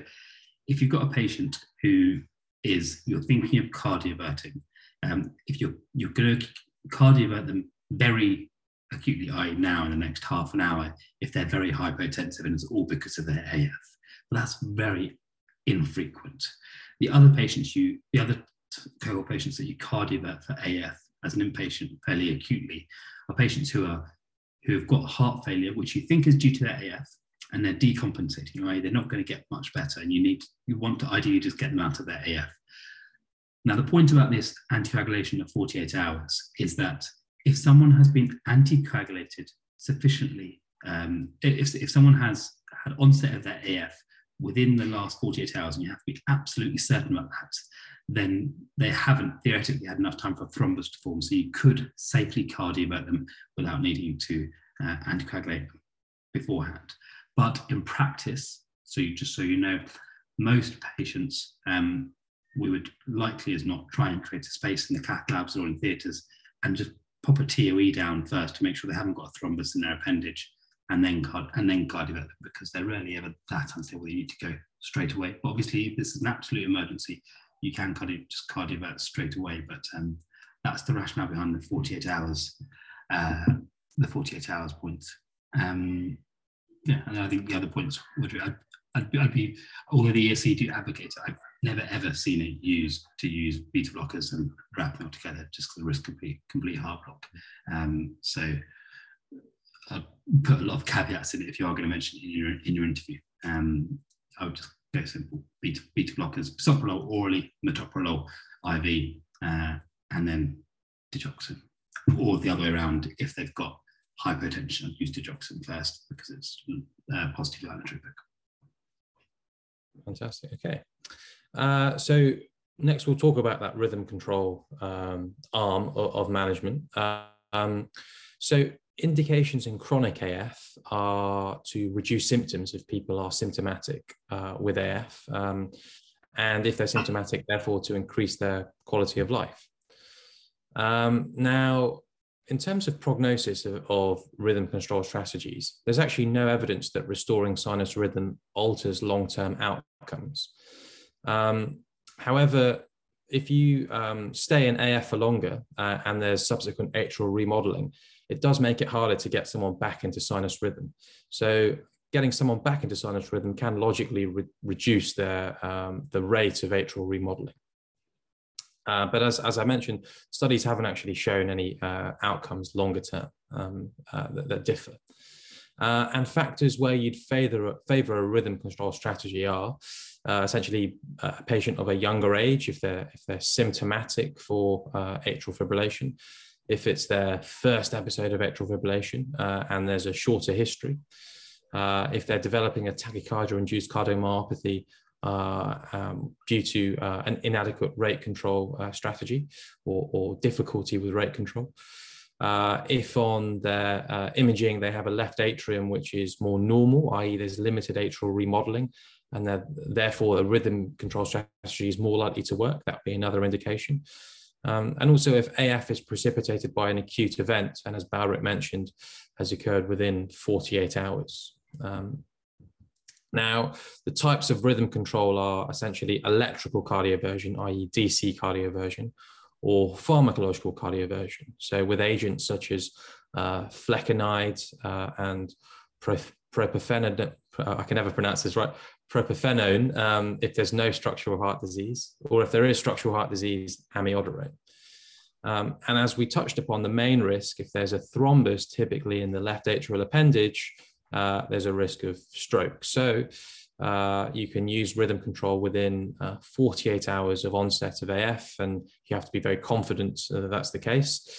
[SPEAKER 1] if you've got a patient who is you're thinking of cardioverting, um, if you're you're going to cardiovert them very acutely, i.e., now in the next half an hour, if they're very hypotensive and it's all because of their AF. But that's very infrequent. The other patients you, the other cohort patients that you cardiovert for AF as an inpatient fairly acutely are patients who are who have got heart failure, which you think is due to their AF, and they're decompensating, right? They're not going to get much better, and you need you want to ideally just get them out of their AF. Now, the point about this anticoagulation of 48 hours is that if someone has been anticoagulated sufficiently, um, if, if someone has had onset of their AF within the last 48 hours, and you have to be absolutely certain about that, then they haven't theoretically had enough time for thrombus to form. So you could safely cardiovert them without needing to uh, anticoagulate beforehand. But in practice, so you just so you know, most patients um, we would likely as not try and create a space in the cath labs or in theatres and just pop a TOE down first to make sure they haven't got a thrombus in their appendage and then card and then cardiovert them because they're rarely ever that unstable. You need to go straight away. But obviously, if this is an absolute emergency, you can cardio, just cardiovert straight away. But um, that's the rationale behind the 48 hours, uh, the 48 hours point. Um, yeah, and I think the other points would I'd, I'd, I'd be, although the ESC do advocate, I've never ever seen it used to use beta blockers and wrap them all together just because the risk could be complete heart block. Um, so I put a lot of caveats in it if you are going to mention it in your in your interview. Um, I would just go simple beta, beta blockers, bisoprolol orally, metoprolol IV, uh, and then digoxin, or the other way around if they've got hypotension, use digoxin first because it's uh, positively inotropic.
[SPEAKER 2] Fantastic. Okay. Uh, so next we'll talk about that rhythm control um, arm of, of management. Uh, um, so indications in chronic AF are to reduce symptoms if people are symptomatic uh, with AF, um, and if they're symptomatic, therefore to increase their quality of life. Um, now, in terms of prognosis of, of, rhythm control strategies, there's actually no evidence that restoring sinus rhythm alters long-term outcomes. Um, however, if you um, stay in AF for longer uh, and there's subsequent atrial remodeling, it does make it harder to get someone back into sinus rhythm. So getting someone back into sinus rhythm can logically re- reduce their, um, the rate of atrial remodeling. Uh, but as, as I mentioned, studies haven't actually shown any uh, outcomes longer term um, uh, that, that, differ. Uh, and factors where you'd favor, favor a rhythm control strategy are uh, essentially a patient of a younger age if they're, if they're symptomatic for uh, atrial fibrillation, if it's their first episode of atrial fibrillation uh, and there's a shorter history, uh, if they're developing a tachycardia-induced cardiomyopathy uh, um, due to uh, an inadequate rate control uh, strategy or, or, difficulty with rate control. Uh, if on their imaging they have a left atrium which is more normal, i.e., there's limited atrial remodeling, and therefore the rhythm control strategy is more likely to work, that would be another indication. Um, and also if AF is precipitated by an acute event, and as Balric mentioned, has occurred within 48 hours. Um, now, the types of rhythm control are essentially electrical cardioversion, i.e. DC cardioversion, or pharmacological cardioversion. So with agents such as uh, flecainide uh, and propafenone, I can never pronounce this right, propafenone um, if there's no structural heart disease, or if there is structural heart disease, amiodarone. Um, and as we touched upon, the main risk, if there's a thrombus typically in the left atrial appendage, uh, there's a risk of stroke. So uh, you can use rhythm control within uh, 48 hours of onset of AF, and you have to be very confident that that's the case.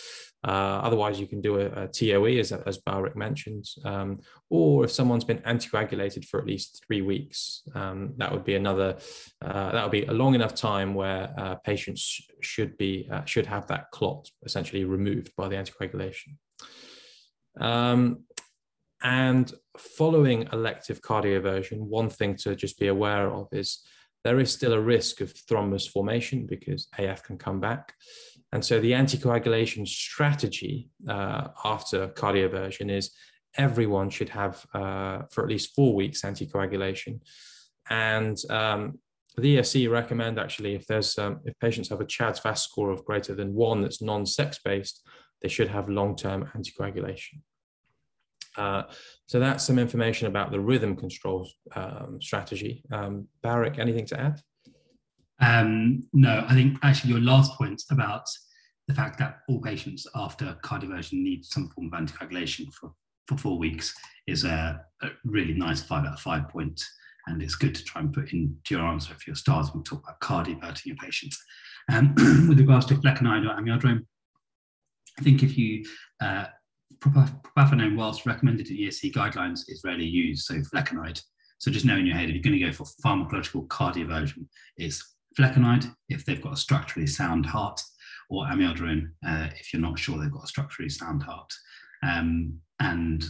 [SPEAKER 2] Uh, otherwise, you can do a, a TOE, as, as Balric mentioned, um, or if someone's been anticoagulated for at least three weeks, um, that would be another. Uh, that would be a long enough time where uh, patients should be uh, should have that clot essentially removed by the anticoagulation. Um, and following elective cardioversion, one thing to just be aware of is there is still a risk of thrombus formation because AF can come back. And so the anticoagulation strategy uh, after cardioversion is everyone should have uh, for at least four weeks anticoagulation. And um, the ESC recommend actually if there's um, if patients have a CHADS VAS score of greater than one that's non-sex based, they should have long-term anticoagulation. Uh, so that's some information about the rhythm control um, strategy. Um, Balric, anything to add?
[SPEAKER 1] Um, no, I think actually your last point about the fact that all patients after cardioversion need some form of anticoagulation for, for four weeks is a, a really nice five out of five point. And it's good to try and put into your answer if you're starting to talk about cardioverting your patients. Um, <clears throat> with regards to flecainide or amiodarone, I think if you uh, propafenone, whilst recommended in ESC guidelines, is rarely used. So flecainide. So just know in your head, if you're going to go for pharmacological cardioversion, it's flecainide if they've got a structurally sound heart, or amiodarone uh, if you're not sure they've got a structurally sound heart. Um, and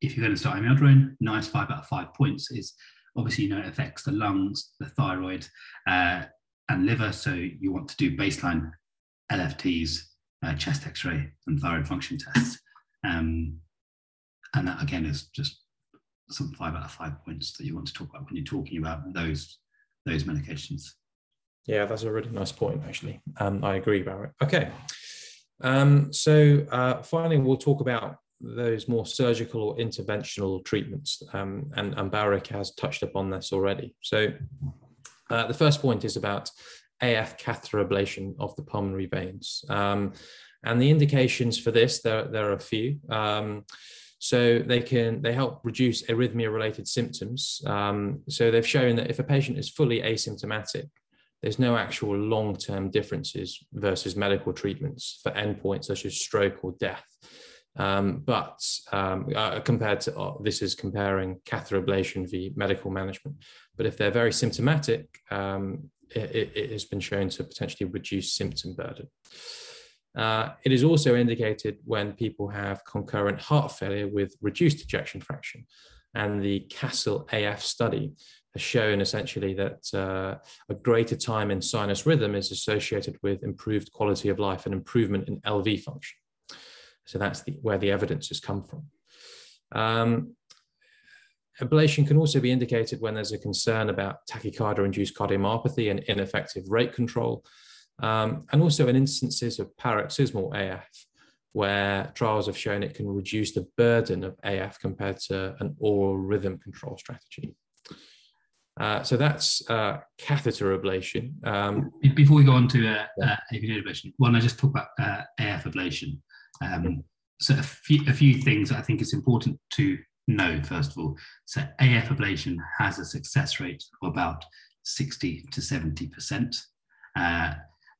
[SPEAKER 1] if you're going to start amiodarone, nice five out of five points is obviously you know it affects the lungs, the thyroid, uh, and liver. So you want to do baseline LFTs, uh, chest X-ray, and thyroid function tests. Um, and that again is just some five out of five points that you want to talk about when you're talking about those those medications.
[SPEAKER 2] Yeah, that's a really nice point, actually. Um, I agree, Barrett. Okay. Um, so uh, finally, we'll talk about those more surgical or interventional treatments. Um, and, and Balric has touched upon this already. So uh, the first point is about AF catheter ablation of the pulmonary veins. Um, and the indications for this, there, there are a few. Um, so they can they help reduce arrhythmia related symptoms. Um, so they've shown that if a patient is fully asymptomatic, there's no actual long term differences versus medical treatments for endpoints such as stroke or death. Um, but um, uh, compared to uh, this is comparing catheter ablation v medical management. But if they're very symptomatic, um, it, it, has been shown to potentially reduce symptom burden. Uh, it is also indicated when people have concurrent heart failure with reduced ejection fraction. And the CASTLE AF study has shown essentially that uh, a greater time in sinus rhythm is associated with improved quality of life and improvement in LV function. So that's the, where the evidence has come from. Um, ablation can also be indicated when there's a concern about tachycardia-induced cardiomyopathy and ineffective rate control, um, and also in instances of paroxysmal AF, where trials have shown it can reduce the burden of AF compared to an oral rhythm control strategy. Uh, so that's uh, catheter ablation. Um,
[SPEAKER 1] Before we go on to uh, uh, ablation, one, I just talk about uh, AF ablation. Um, so a few, a few things I think it's important to know, first of all. So AF ablation has a success rate of about 60 to 70%. Uh,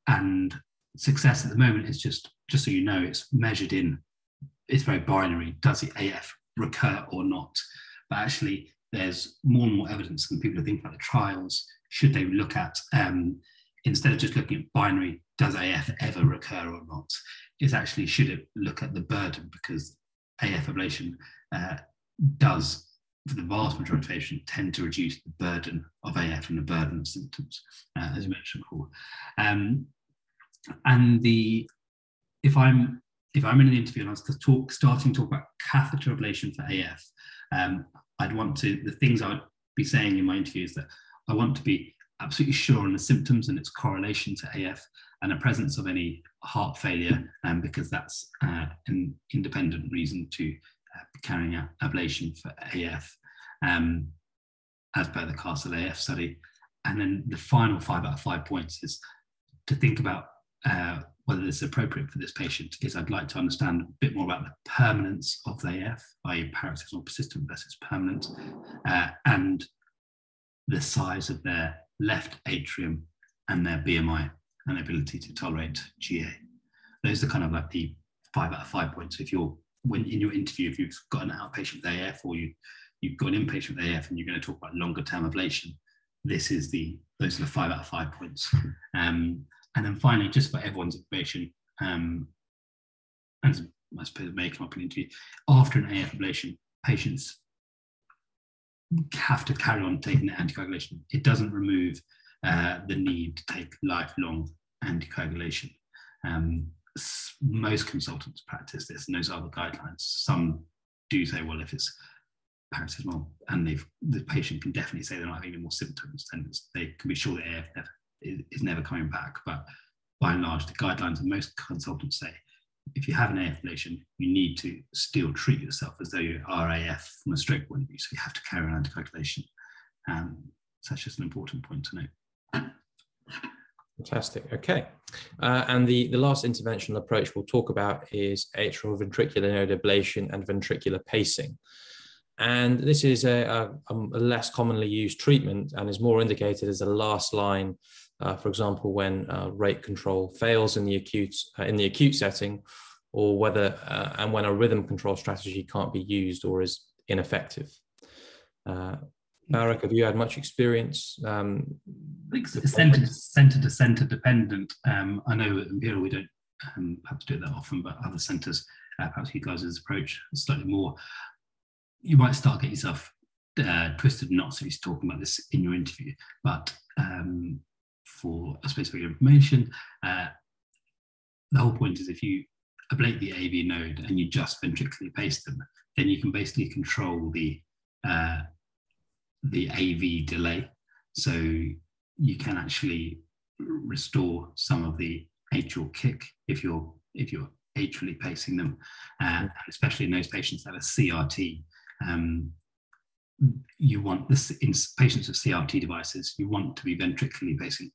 [SPEAKER 1] and success at the moment is just just so you know it's measured in it's very binary does the af recur or not but actually there's more and more evidence and people are thinking about the trials. Should they look at um, instead of just looking at binary does af ever recur or not? Is actually should it look at the burden? Because af ablation uh, does for the vast majority of patients tend to reduce the burden of AF and the burden of symptoms, uh, as mentioned before. Um, and the if I'm if I'm in an interview and I was to talk starting to talk about catheter ablation for AF, um, I'd want to the things I would be saying in my interview is that I want to be absolutely sure on the symptoms and its correlation to AF and the presence of any heart failure, um, because that's uh, an independent reason to uh, carrying out ablation for AF, um, as per the CASTLE AF study. And then the final five out of five points is to think about uh, whether this is appropriate for this patient is I'd like to understand a bit more about the permanence of the AF, i.e. paroxysmal persistent versus permanent, uh, and the size of their left atrium and their BMI and ability to tolerate GA. Those are kind of like the five out of five points. If you're when in your interview, if you've got an outpatient with AF or you you've got an inpatient with AF and you're going to talk about longer term ablation, this is the those are the five out of five points. Um, and then finally, just for everyone's information, um, and I suppose it may come up in interview, after an AF ablation, patients have to carry on taking the anticoagulation. It doesn't remove uh, the need to take lifelong anticoagulation. Um, most consultants practice this, and those are the guidelines. Some do say, well, if it's paroxysmal and they've, the patient can definitely say they're not having any more symptoms, then they can be sure that AF never, is never coming back. But by and large, the guidelines and most consultants say if you have an AF you need to still treat yourself as though you are AF from a stroke point of view. So you have to carry on anticoagulation. Um, so that's just an important point to note.
[SPEAKER 2] Fantastic. Okay. Uh, and the, the last interventional approach we'll talk about is atrial ventricular node ablation and ventricular pacing. And this is a, a, a, less commonly used treatment and is more indicated as a last line, uh, for example, when uh, rate control fails in the acute, uh, in the acute setting, or whether uh, and when a rhythm control strategy can't be used or is ineffective. Uh, Balric, have you had much experience? Um,
[SPEAKER 1] I think it's center, center to center dependent. Um, I know at Imperial we don't um, have to do it that often, but other centers uh, perhaps utilize this approach slightly more. You might start getting yourself uh, twisted knots if you're talking about this in your interview, but um, for a specific information, uh, the whole point is if you ablate the AV node and you just ventricularly pace them, then you can basically control the uh, the AV delay. So you can actually restore some of the atrial kick if you're if you're atrially pacing them, uh, especially in those patients that have CRT. Um, you want this in patients with CRT devices, you want to be ventricularly pacing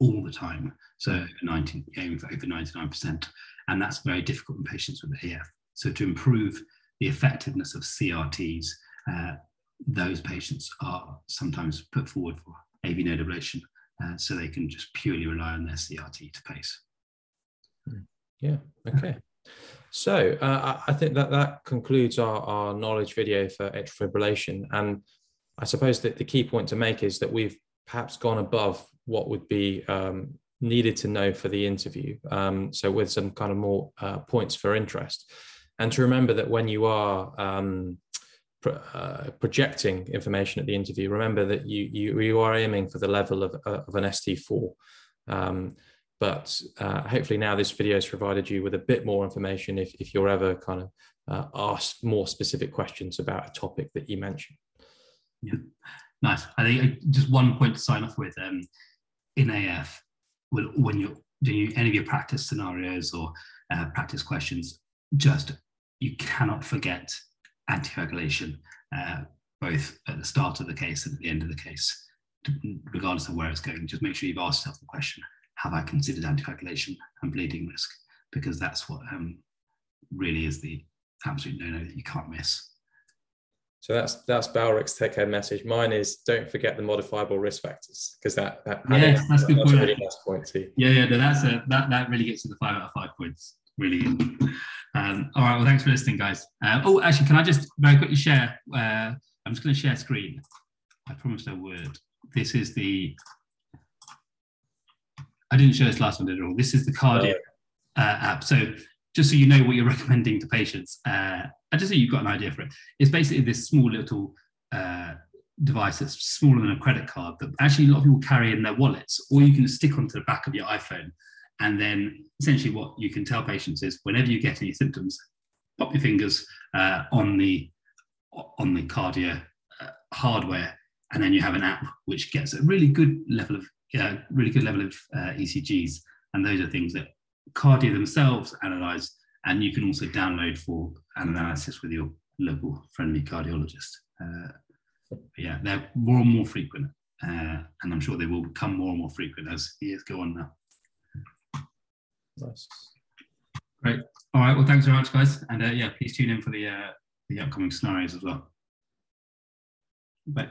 [SPEAKER 1] all the time. So 90, aiming for over 99%. And that's very difficult in patients with AF. So to improve the effectiveness of CRTs, uh, those patients are sometimes put forward for AV node ablation uh, so they can just purely rely on their CRT to pace.
[SPEAKER 2] Yeah, okay. So uh, I think that that concludes our, our knowledge video for atrial fibrillation. And I suppose that the key point to make is that we've perhaps gone above what would be um, needed to know for the interview. Um, so with some kind of more uh, points for interest. And to remember that when you are um, uh, projecting information at the interview, remember that you you, you are aiming for the level of, uh, of an ST4. But uh, hopefully now this video has provided you with a bit more information if, if you're ever kind of uh, asked more specific questions about a topic that you mentioned.
[SPEAKER 1] Yeah, nice. I think uh, just one point to sign off with um, in AF, when, when you're doing any of your practice scenarios or uh, practice questions, just you cannot forget anticoagulation, uh, both at the start of the case and at the end of the case, regardless of where it's going. Just make sure you've asked yourself the question, have I considered anticoagulation and bleeding risk? Because that's what um, really is the absolute no-no that you can't miss.
[SPEAKER 2] So that's that's Balric's take home message. Mine is don't forget the modifiable risk factors because that that
[SPEAKER 1] yes, that's, good
[SPEAKER 2] that's
[SPEAKER 1] point.
[SPEAKER 2] really nice point too.
[SPEAKER 1] Yeah, yeah, no, that's a that that really gets to the five out of five points. Really good. Um, all right, well, thanks for listening, guys. Uh, oh, actually, can I just very quickly share? Uh, I'm just going to share screen. I promised I would. This is the. I didn't show this last one, at all. This is the Kardia uh, app. So just so you know what you're <laughs> recommending to patients, uh, and just so you've got an idea for it, it's basically this small little uh, device that's smaller than a credit card that actually a lot of people carry in their wallets, or you can stick onto the back of your iPhone and then essentially what you can tell patients is whenever you get any symptoms, pop your fingers uh, on the on the Kardia uh, hardware, and then you have an app which gets a really good level of uh, really good level of uh, ECGs, and those are things that Kardia themselves analyze, and you can also download for an analysis with your local friendly cardiologist. Uh, yeah, they're more and more frequent, uh, and I'm sure they will become more and more frequent as years go on now.
[SPEAKER 2] Nice.
[SPEAKER 1] Great. All right. Well, thanks very much, guys. And uh, yeah, please tune in for the uh, the upcoming scenarios as well. Bye.